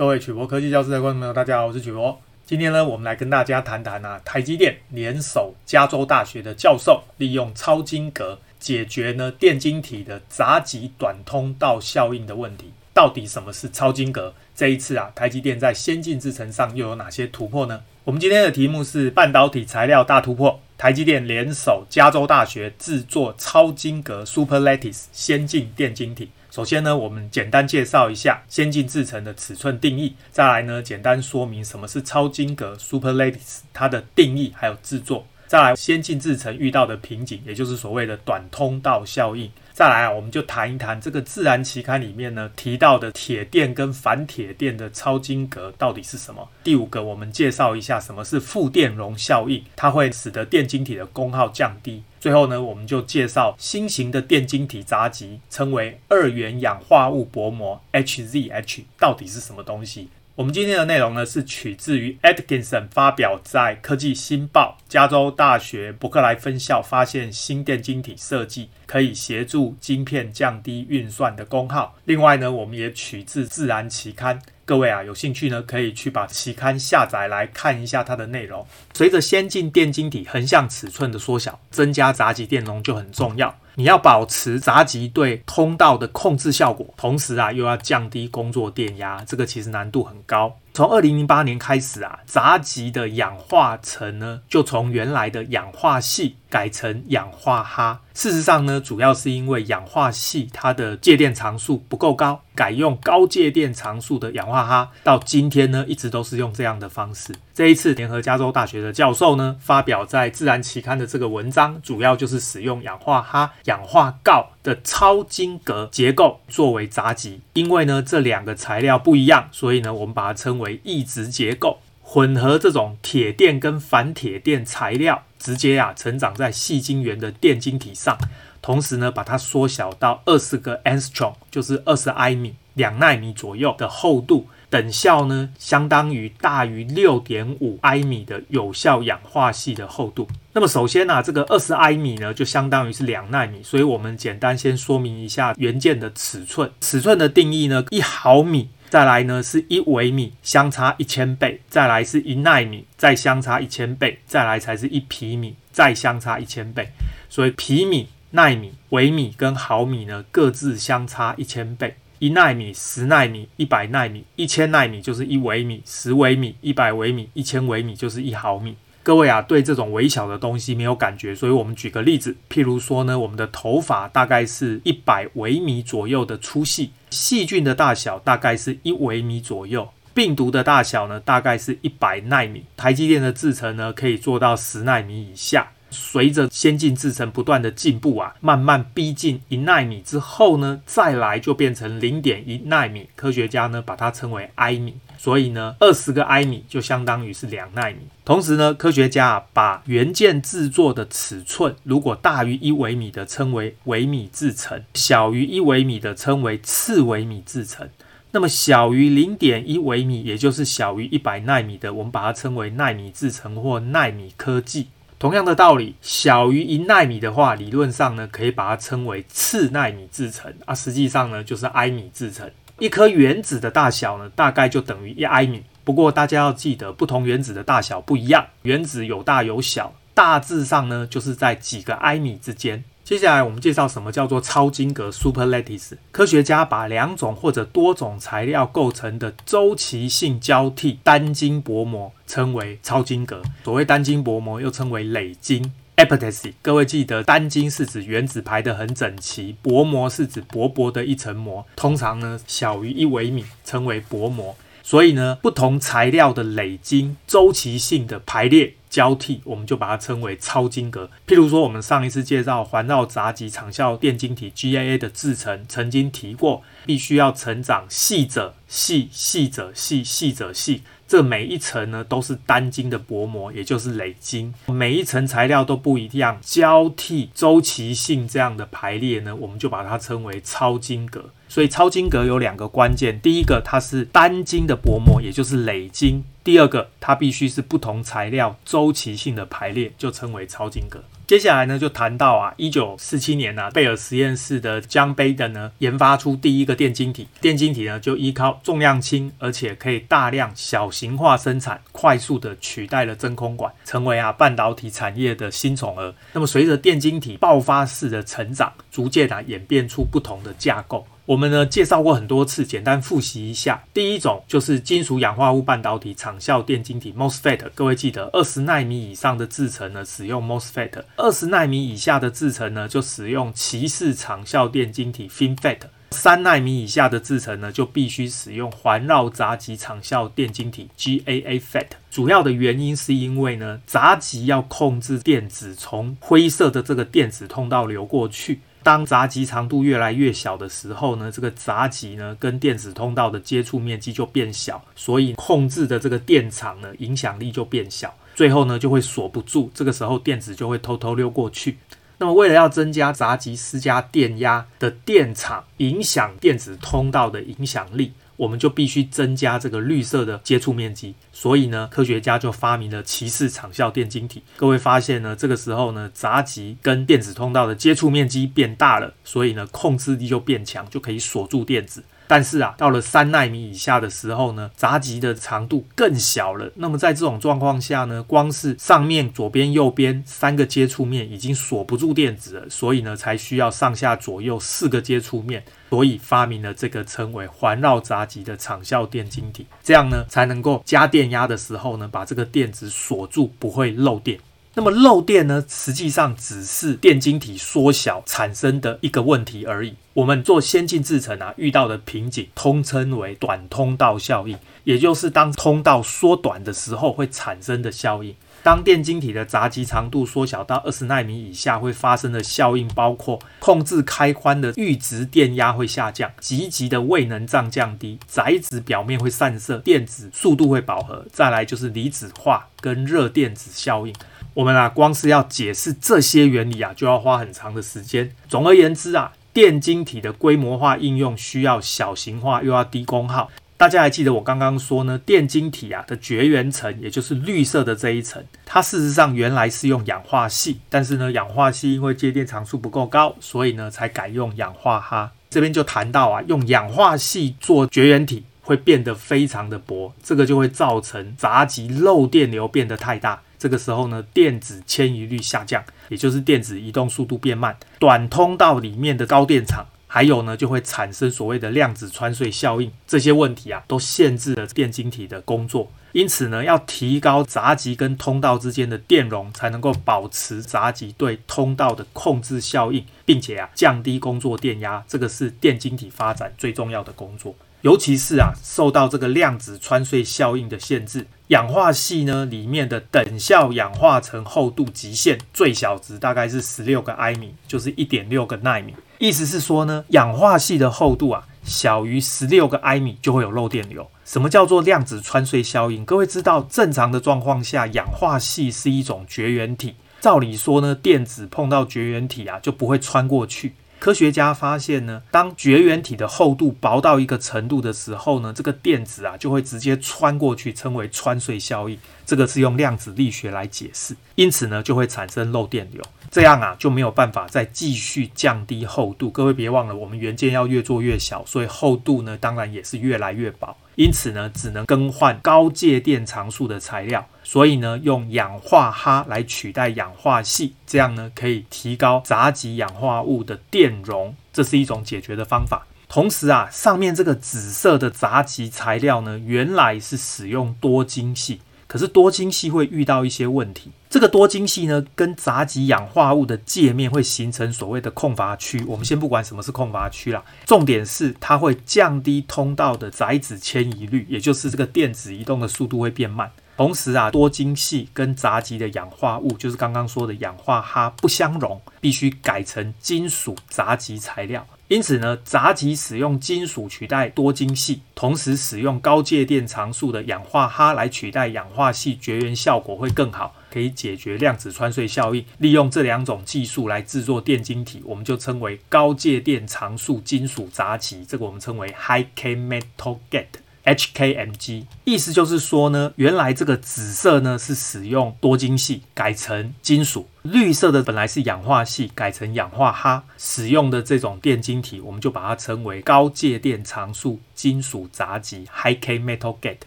各位曲博科技教室的观众朋友，大家好，我是曲博。今天呢，我们来跟大家谈谈啊，台积电联手加州大学的教授，利用超晶格解决呢电晶体的杂极短通道效应的问题。到底什么是超晶格？这一次啊，台积电在先进制程上又有哪些突破呢？我们今天的题目是半导体材料大突破，台积电联手加州大学制作超晶格 Super Lattice 先进电晶体。首先呢，我们简单介绍一下先进制程的尺寸定义，再来呢，简单说明什么是超晶格 Super Lattice 它的定义还有制作，再来先进制程遇到的瓶颈，也就是所谓的短通道效应。再来啊，我们就谈一谈这个《自然》期刊里面呢提到的铁电跟反铁电的超晶格到底是什么。第五个，我们介绍一下什么是负电容效应，它会使得电晶体的功耗降低。最后呢，我们就介绍新型的电晶体杂极，称为二元氧化物薄膜 HZH，到底是什么东西？我们今天的内容呢，是取自于 Atkinson 发表在《科技新报》，加州大学伯克莱分校发现新电晶体设计可以协助晶片降低运算的功耗。另外呢，我们也取自《自然》期刊。各位啊，有兴趣呢，可以去把期刊下载来看一下它的内容。随着先进电晶体横向尺寸的缩小，增加杂极电容就很重要。你要保持杂极对通道的控制效果，同时啊，又要降低工作电压，这个其实难度很高。从二零零八年开始啊，杂极的氧化层呢，就从原来的氧化系改成氧化哈。事实上呢，主要是因为氧化系它的介电常数不够高，改用高介电常数的氧化哈。到今天呢，一直都是用这样的方式。这一次联合加州大学的教授呢，发表在《自然》期刊的这个文章，主要就是使用氧化哈、氧化锆的超晶格结构作为杂极。因为呢，这两个材料不一样，所以呢，我们把它称为异质结构。混合这种铁电跟反铁电材料，直接啊成长在细晶圆的电晶体上，同时呢，把它缩小到二十个 angstrom，就是二十埃米，两纳米左右的厚度。等效呢，相当于大于六点五埃米的有效氧化系的厚度。那么首先呢、啊，这个二十埃米呢，就相当于是两纳米。所以我们简单先说明一下元件的尺寸。尺寸的定义呢，一毫米，再来呢是一微米，相差一千倍，再来是一奈米，再相差一千倍，再来才是一皮米，再相差一千倍。所以皮米、奈米、微米跟毫米呢，各自相差一千倍。一奈米、十奈米、一百奈米、一千奈米就是一微米，十微米、一百微米、一千微米就是一毫米。各位啊，对这种微小的东西没有感觉，所以我们举个例子，譬如说呢，我们的头发大概是一百微米左右的粗细，细菌的大小大概是一微米左右，病毒的大小呢大概是一百纳米。台积电的制程呢可以做到十纳米以下。随着先进制程不断的进步啊，慢慢逼近一纳米之后呢，再来就变成零点一纳米。科学家呢把它称为埃米，所以呢二十个埃米就相当于是两纳米。同时呢，科学家把元件制作的尺寸，如果大于一微米的称为微米制程，小于一微米的称为次微米制程。那么小于零点一微米，也就是小于一百纳米的，我们把它称为纳米制程或纳米科技。同样的道理，小于一纳米的话，理论上呢，可以把它称为次纳米制程啊，实际上呢，就是埃米制程。一颗原子的大小呢，大概就等于一埃米。不过大家要记得，不同原子的大小不一样，原子有大有小，大致上呢，就是在几个埃米之间。接下来我们介绍什么叫做超晶格 Super Lattice。科学家把两种或者多种材料构成的周期性交替单晶薄膜称为超晶格。所谓单晶薄膜又称为磊晶 Epitaxy。各位记得，单晶是指原子排得很整齐，薄膜是指薄薄的一层膜，通常呢小于一微米，称为薄膜。所以呢，不同材料的累晶周期性的排列。交替，我们就把它称为超晶格。譬如说，我们上一次介绍环绕杂极场效电晶体 GAA 的制程，曾经提过，必须要成长细者细，细者细，细者细。这每一层呢，都是单晶的薄膜，也就是磊晶。每一层材料都不一样，交替周期性这样的排列呢，我们就把它称为超晶格。所以超晶格有两个关键，第一个它是单晶的薄膜，也就是磊晶；第二个它必须是不同材料周期性的排列，就称为超晶格。接下来呢，就谈到啊，一九四七年呢、啊，贝尔实验室的 John Baden 呢，研发出第一个电晶体。电晶体呢，就依靠重量轻，而且可以大量小型化生产，快速的取代了真空管，成为啊半导体产业的新宠儿。那么随着电晶体爆发式的成长，逐渐啊演变出不同的架构。我们呢介绍过很多次，简单复习一下。第一种就是金属氧化物半导体场效电晶体 MOSFET，各位记得，二十奈米以上的制程呢使用 MOSFET，二十奈米以下的制程呢就使用鳍式场效电晶体 FinFET，三奈米以下的制程呢就必须使用环绕杂极场效电晶体 GAA FET。主要的原因是因为呢杂极要控制电子从灰色的这个电子通道流过去。当杂极长度越来越小的时候呢，这个杂极呢跟电子通道的接触面积就变小，所以控制的这个电场呢影响力就变小，最后呢就会锁不住，这个时候电子就会偷偷溜过去。那么为了要增加杂极施加电压的电场，影响电子通道的影响力。我们就必须增加这个绿色的接触面积，所以呢，科学家就发明了骑士长效电晶体。各位发现呢，这个时候呢，杂极跟电子通道的接触面积变大了，所以呢，控制力就变强，就可以锁住电子。但是啊，到了三纳米以下的时候呢，杂极的长度更小了。那么在这种状况下呢，光是上面左边、右边三个接触面已经锁不住电子了，所以呢，才需要上下左右四个接触面。所以发明了这个称为环绕杂极的场效电晶体，这样呢才能够加电压的时候呢，把这个电子锁住，不会漏电。那么漏电呢，实际上只是电晶体缩小产生的一个问题而已。我们做先进制程啊，遇到的瓶颈通称为短通道效应，也就是当通道缩短的时候会产生的效应。当电晶体的杂极长度缩小到二十纳米以下，会发生的效应包括控制开关的阈值电压会下降，极极的位能障降低，载子表面会散射，电子速度会饱和，再来就是离子化跟热电子效应。我们啊，光是要解释这些原理啊，就要花很长的时间。总而言之啊，电晶体的规模化应用需要小型化，又要低功耗。大家还记得我刚刚说呢，电晶体啊的绝缘层，也就是绿色的这一层，它事实上原来是用氧化矽，但是呢，氧化矽因为接电长数不够高，所以呢才改用氧化哈。这边就谈到啊，用氧化矽做绝缘体会变得非常的薄，这个就会造成杂极漏电流变得太大，这个时候呢，电子迁移率下降，也就是电子移动速度变慢，短通道里面的高电场。还有呢，就会产生所谓的量子穿隧效应，这些问题啊，都限制了电晶体的工作。因此呢，要提高杂极跟通道之间的电容，才能够保持杂极对通道的控制效应，并且啊，降低工作电压。这个是电晶体发展最重要的工作。尤其是啊，受到这个量子穿隧效应的限制，氧化系呢里面的等效氧化层厚度极限最小值大概是十六个埃米，就是一点六个纳米。意思是说呢，氧化系的厚度啊小于十六个埃米就会有漏电流。什么叫做量子穿隧效应？各位知道，正常的状况下，氧化系是一种绝缘体。照理说呢，电子碰到绝缘体啊就不会穿过去。科学家发现呢，当绝缘体的厚度薄到一个程度的时候呢，这个电子啊就会直接穿过去，称为穿隧效应。这个是用量子力学来解释，因此呢就会产生漏电流。这样啊就没有办法再继续降低厚度。各位别忘了，我们元件要越做越小，所以厚度呢当然也是越来越薄。因此呢只能更换高介电常数的材料，所以呢用氧化哈来取代氧化系，这样呢可以提高杂极氧化物的电容，这是一种解决的方法。同时啊上面这个紫色的杂极材料呢原来是使用多晶系。可是多晶系会遇到一些问题，这个多晶系呢，跟杂极氧化物的界面会形成所谓的空阀区。我们先不管什么是空阀区啦，重点是它会降低通道的载子迁移率，也就是这个电子移动的速度会变慢。同时啊，多晶系跟杂极的氧化物，就是刚刚说的氧化锌不相容，必须改成金属杂极材料。因此呢，杂极使用金属取代多晶系，同时使用高介电长数的氧化锌来取代氧化系，绝缘效果会更好。可以解决量子穿隧效应。利用这两种技术来制作电晶体，我们就称为高介电长束金属杂极。这个我们称为 High K Metal Gate。HKMG，意思就是说呢，原来这个紫色呢是使用多晶系改成金属，绿色的本来是氧化系改成氧化哈，使用的这种电晶体，我们就把它称为高介电常数金属杂极 （High K Metal Gate）。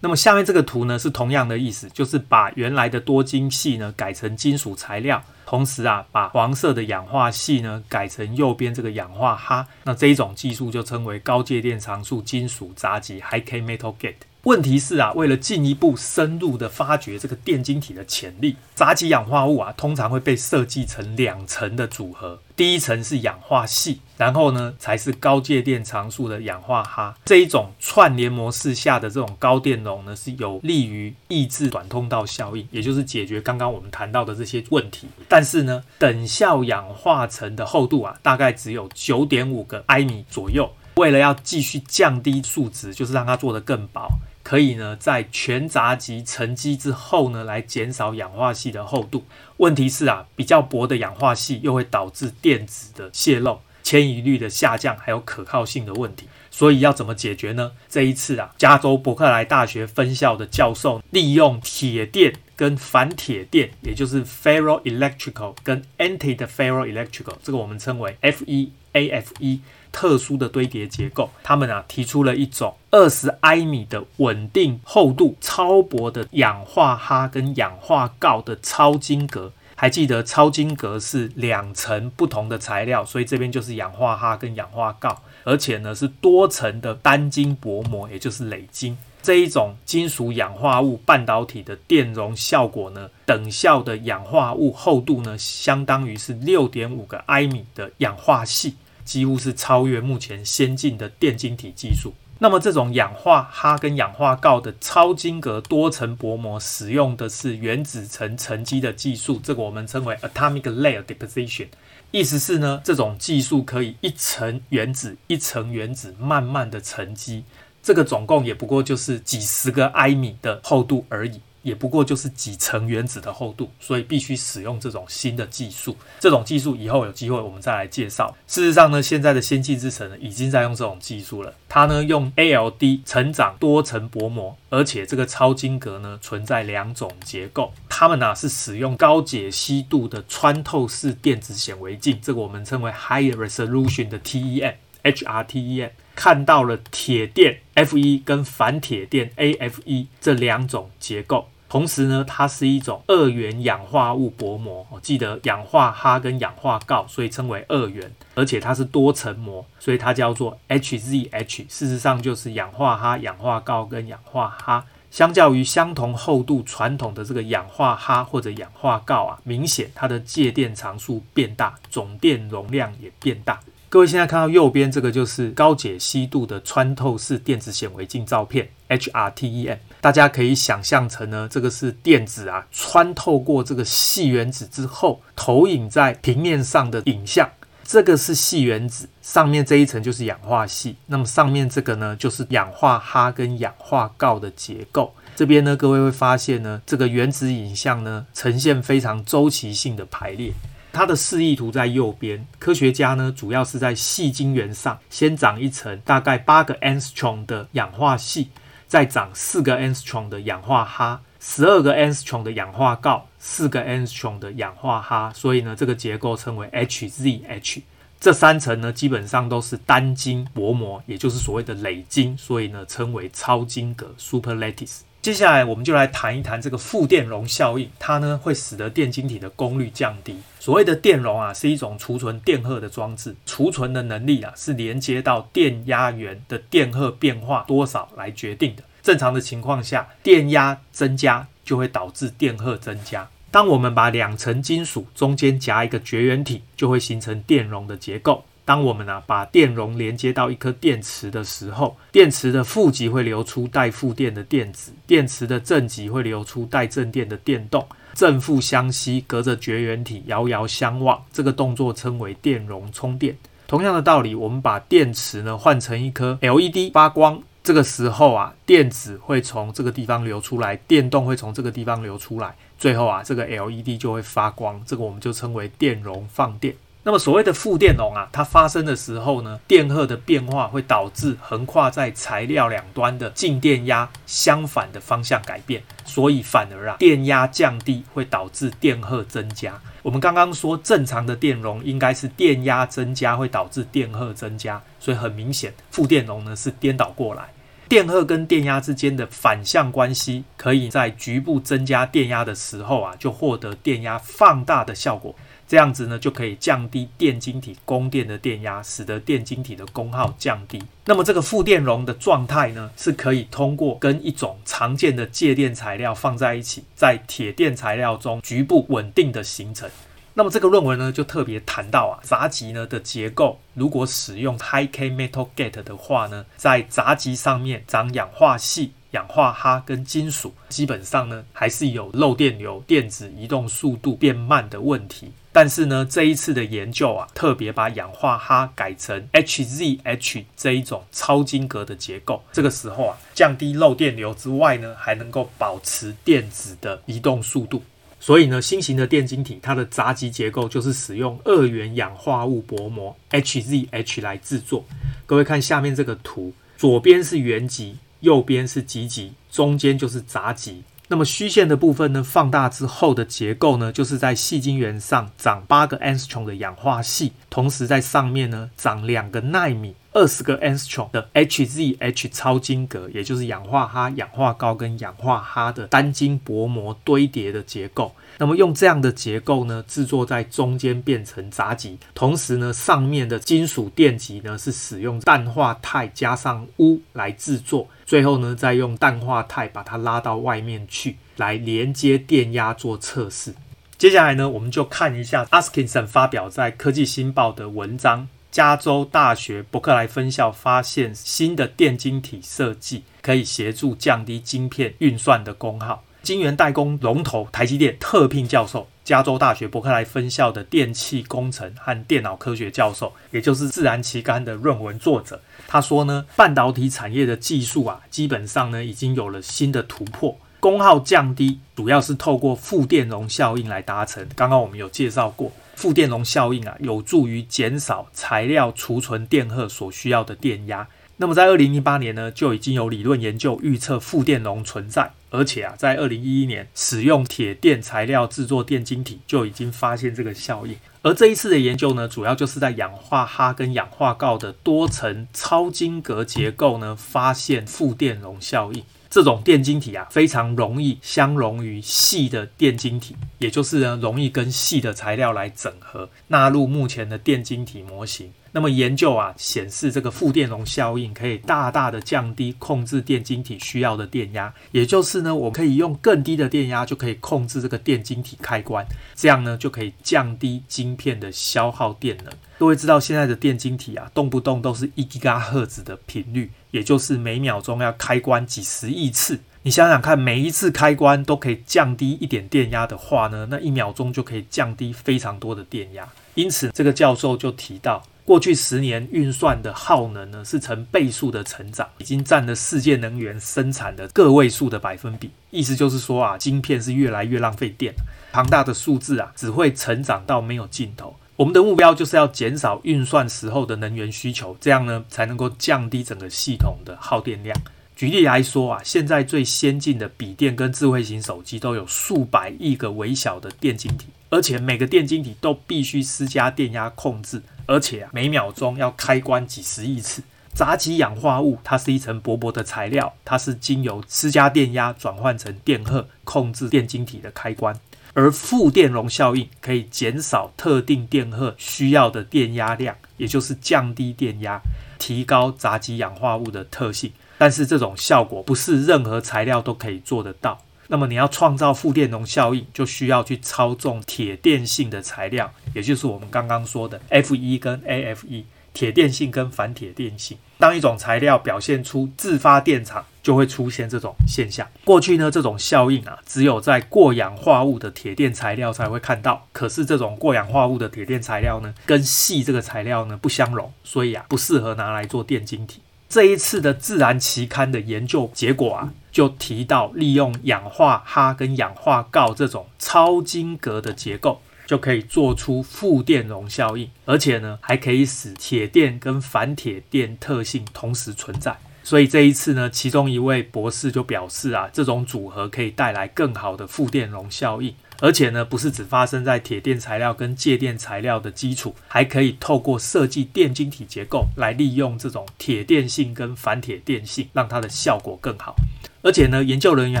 那么下面这个图呢是同样的意思，就是把原来的多晶系呢改成金属材料。同时啊，把黄色的氧化系呢改成右边这个氧化哈，那这一种技术就称为高介电常数金属杂极 （High K Metal Gate）。问题是啊，为了进一步深入的发掘这个电晶体的潜力，杂极氧化物啊通常会被设计成两层的组合，第一层是氧化系，然后呢才是高介电常数的氧化哈。这一种串联模式下的这种高电容呢，是有利于抑制短通道效应，也就是解决刚刚我们谈到的这些问题。但是呢，等效氧化层的厚度啊，大概只有九点五个埃米左右。为了要继续降低数值，就是让它做得更薄。可以呢，在全杂极沉积之后呢，来减少氧化系的厚度。问题是啊，比较薄的氧化系又会导致电子的泄漏、迁移率的下降，还有可靠性的问题。所以要怎么解决呢？这一次啊，加州伯克莱大学分校的教授利用铁电跟反铁电，也就是 ferroelectrical 跟 antiferroelectrical，这个我们称为 FE-AFE。特殊的堆叠结构，他们啊提出了一种二十埃米的稳定厚度、超薄的氧化哈跟氧化锆的超晶格。还记得超晶格是两层不同的材料，所以这边就是氧化哈跟氧化锆，而且呢是多层的单晶薄膜，也就是磊晶。这一种金属氧化物半导体的电容效果呢，等效的氧化物厚度呢，相当于是六点五个埃米的氧化系。几乎是超越目前先进的电晶体技术。那么，这种氧化哈跟氧化锆的超晶格多层薄膜，使用的是原子层沉积的技术，这个我们称为 atomic layer deposition。意思是呢，这种技术可以一层原子一层原子慢慢的沉积，这个总共也不过就是几十个埃米的厚度而已。也不过就是几层原子的厚度，所以必须使用这种新的技术。这种技术以后有机会我们再来介绍。事实上呢，现在的先进制程呢已经在用这种技术了。它呢用 ALD 成长多层薄膜，而且这个超晶格呢存在两种结构。它们呢、是使用高解析度的穿透式电子显微镜，这个我们称为 High Resolution 的 TEM HRTEM。看到了铁电 Fe 跟反铁电 AFE 这两种结构。同时呢，它是一种二元氧化物薄膜。我记得氧化哈跟氧化锆，所以称为二元，而且它是多层膜，所以它叫做 HZH。事实上就是氧化哈、氧化锆跟氧化哈。相较于相同厚度传统的这个氧化哈或者氧化锆啊，明显它的介电常数变大，总电容量也变大。各位现在看到右边这个就是高解析度的穿透式电子显微镜照片 HRTEM。大家可以想象成呢，这个是电子啊穿透过这个细原子之后，投影在平面上的影像。这个是细原子，上面这一层就是氧化系，那么上面这个呢就是氧化哈跟氧化锆的结构。这边呢，各位会发现呢，这个原子影像呢呈现非常周期性的排列。它的示意图在右边，科学家呢主要是在细晶圆上先长一层大概八个 angstrom 的氧化系。再长四个 a n s t r o n g 的氧化哈，十二个 a n s t r o n g 的氧化锆，四个 a n s t r o n g 的氧化哈，所以呢，这个结构称为 HZH。这三层呢，基本上都是单晶薄膜，也就是所谓的磊晶，所以呢，称为超晶格 （super lattice）。接下来，我们就来谈一谈这个负电容效应，它呢会使得电晶体的功率降低。所谓的电容啊，是一种储存电荷的装置，储存的能力啊是连接到电压源的电荷变化多少来决定的。正常的情况下，电压增加就会导致电荷增加。当我们把两层金属中间夹一个绝缘体，就会形成电容的结构。当我们啊把电容连接到一颗电池的时候，电池的负极会流出带负电的电子，电池的正极会流出带正电的电动，正负相吸，隔着绝缘体遥遥相望。这个动作称为电容充电。同样的道理，我们把电池呢换成一颗 LED 发光这个时候啊，电子会从这个地方流出来，电动会从这个地方流出来，最后啊，这个 LED 就会发光，这个我们就称为电容放电。那么所谓的负电容啊，它发生的时候呢，电荷的变化会导致横跨在材料两端的静电压相反的方向改变，所以反而啊，电压降低会导致电荷增加。我们刚刚说正常的电容应该是电压增加会导致电荷增加，所以很明显负电容呢是颠倒过来，电荷跟电压之间的反向关系，可以在局部增加电压的时候啊，就获得电压放大的效果。这样子呢，就可以降低电晶体供电的电压，使得电晶体的功耗降低。那么这个负电容的状态呢，是可以通过跟一种常见的介电材料放在一起，在铁电材料中局部稳定的形成。那么这个论文呢，就特别谈到啊，闸极呢的结构，如果使用 High K Metal Gate 的话呢，在闸极上面长氧化系。氧化锌跟金属基本上呢，还是有漏电流、电子移动速度变慢的问题。但是呢，这一次的研究啊，特别把氧化锌改成 HZH 这一种超晶格的结构。这个时候啊，降低漏电流之外呢，还能够保持电子的移动速度。所以呢，新型的电晶体它的闸极结构就是使用二元氧化物薄膜 HZH 来制作。各位看下面这个图，左边是原极。右边是极极，中间就是闸极。那么虚线的部分呢，放大之后的结构呢，就是在细晶圆上长八个 angstrom 的氧化矽，同时在上面呢长两个奈米。二十个 angstrom 的 HZH 超晶格，也就是氧化锌、氧化鋯跟氧化锌的单晶薄膜堆叠的结构。那么用这样的结构呢，制作在中间变成闸极，同时呢，上面的金属电极呢是使用氮化钛加上钨来制作，最后呢再用氮化钛把它拉到外面去，来连接电压做测试。接下来呢，我们就看一下 Atkinson 发表在《科技新报》的文章。加州大学伯克莱分校发现新的电晶体设计，可以协助降低晶片运算的功耗。晶圆代工龙头台积电特聘教授，加州大学伯克莱分校的电气工程和电脑科学教授，也就是《自然》期刊的论文作者。他说呢，半导体产业的技术啊，基本上呢已经有了新的突破，功耗降低主要是透过负电容效应来达成。刚刚我们有介绍过。负电容效应啊，有助于减少材料储存电荷所需要的电压。那么在二零零八年呢，就已经有理论研究预测负电容存在，而且啊，在二零一一年使用铁电材料制作电晶体就已经发现这个效应。而这一次的研究呢，主要就是在氧化哈跟氧化锆的多层超晶格结构呢，发现负电容效应。这种电晶体啊，非常容易相容于细的电晶体，也就是呢，容易跟细的材料来整合，纳入目前的电晶体模型。那么研究啊显示，这个负电容效应可以大大的降低控制电晶体需要的电压，也就是呢，我可以用更低的电压就可以控制这个电晶体开关，这样呢就可以降低晶片的消耗电能。各位知道现在的电晶体啊，动不动都是一吉赫兹的频率。也就是每秒钟要开关几十亿次，你想想看，每一次开关都可以降低一点电压的话呢，那一秒钟就可以降低非常多的电压。因此，这个教授就提到，过去十年运算的耗能呢是成倍数的成长，已经占了世界能源生产的个位数的百分比。意思就是说啊，晶片是越来越浪费电，庞大的数字啊只会成长到没有尽头。我们的目标就是要减少运算时候的能源需求，这样呢才能够降低整个系统的耗电量。举例来说啊，现在最先进的笔电跟智慧型手机都有数百亿个微小的电晶体，而且每个电晶体都必须施加电压控制，而且每秒钟要开关几十亿次。闸极氧化物它是一层薄薄的材料，它是经由施加电压转换成电荷，控制电晶体的开关。而负电容效应可以减少特定电荷需要的电压量，也就是降低电压，提高杂极氧化物的特性。但是这种效果不是任何材料都可以做得到。那么你要创造负电容效应，就需要去操纵铁电性的材料，也就是我们刚刚说的 Fe 跟 AFE。铁电性跟反铁电性，当一种材料表现出自发电场，就会出现这种现象。过去呢，这种效应啊，只有在过氧化物的铁电材料才会看到。可是这种过氧化物的铁电材料呢，跟矽这个材料呢不相容，所以啊，不适合拿来做电晶体。这一次的自然期刊的研究结果啊，就提到利用氧化哈跟氧化锆这种超晶格的结构，就可以做出负电容效应，而且呢，还可以使铁电跟反铁电特性同时存在。所以这一次呢，其中一位博士就表示啊，这种组合可以带来更好的负电容效应，而且呢，不是只发生在铁电材料跟介电材料的基础，还可以透过设计电晶体结构来利用这种铁电性跟反铁电性，让它的效果更好。而且呢，研究人员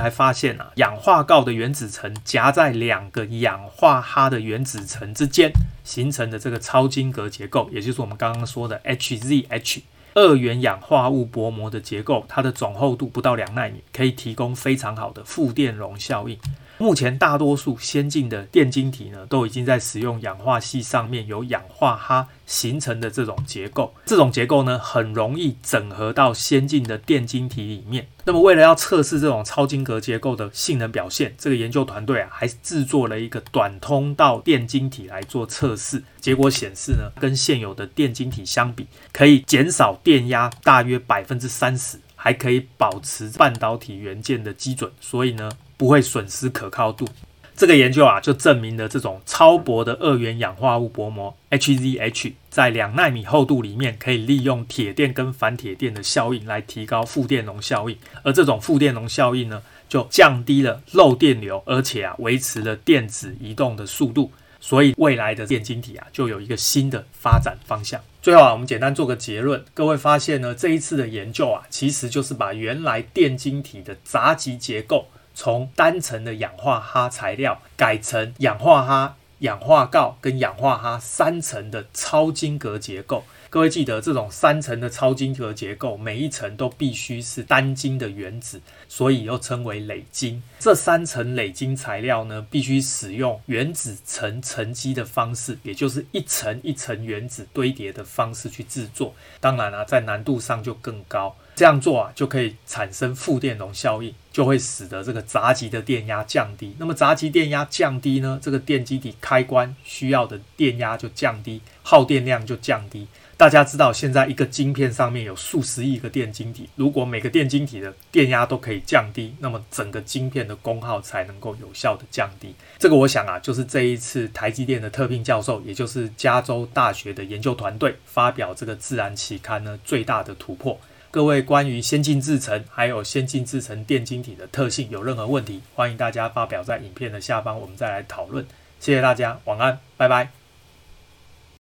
还发现啊，氧化锆的原子层夹在两个氧化哈的原子层之间形成的这个超晶格结构，也就是我们刚刚说的 HZH。二元氧化物薄膜的结构，它的总厚度不到两纳米，可以提供非常好的负电容效应。目前大多数先进的电晶体呢，都已经在使用氧化系上面有氧化哈形成的这种结构。这种结构呢，很容易整合到先进的电晶体里面。那么，为了要测试这种超晶格结构的性能表现，这个研究团队啊，还制作了一个短通道电晶体来做测试。结果显示呢，跟现有的电晶体相比，可以减少电压大约百分之三十，还可以保持半导体元件的基准。所以呢，不会损失可靠度。这个研究啊，就证明了这种超薄的二元氧化物薄膜 HZH 在两纳米厚度里面，可以利用铁电跟反铁电的效应来提高负电容效应。而这种负电容效应呢，就降低了漏电流，而且啊，维持了电子移动的速度。所以未来的电晶体啊，就有一个新的发展方向。最后啊，我们简单做个结论。各位发现呢，这一次的研究啊，其实就是把原来电晶体的杂极结构。从单层的氧化哈材料改成氧化哈、氧化鋯跟氧化哈三层的超晶格结构。各位记得，这种三层的超晶格结构，每一层都必须是单晶的原子，所以又称为累晶。这三层累晶材料呢，必须使用原子层沉积的方式，也就是一层一层原子堆叠的方式去制作。当然啊，在难度上就更高。这样做啊，就可以产生负电容效应，就会使得这个杂极的电压降低。那么杂极电压降低呢，这个电机体开关需要的电压就降低，耗电量就降低。大家知道，现在一个晶片上面有数十亿个电晶体，如果每个电晶体的电压都可以降低，那么整个晶片的功耗才能够有效的降低。这个我想啊，就是这一次台积电的特聘教授，也就是加州大学的研究团队发表这个自然期刊呢，最大的突破。各位关于先进制程还有先进制程电晶体的特性有任何问题，欢迎大家发表在影片的下方，我们再来讨论。谢谢大家，晚安，拜拜。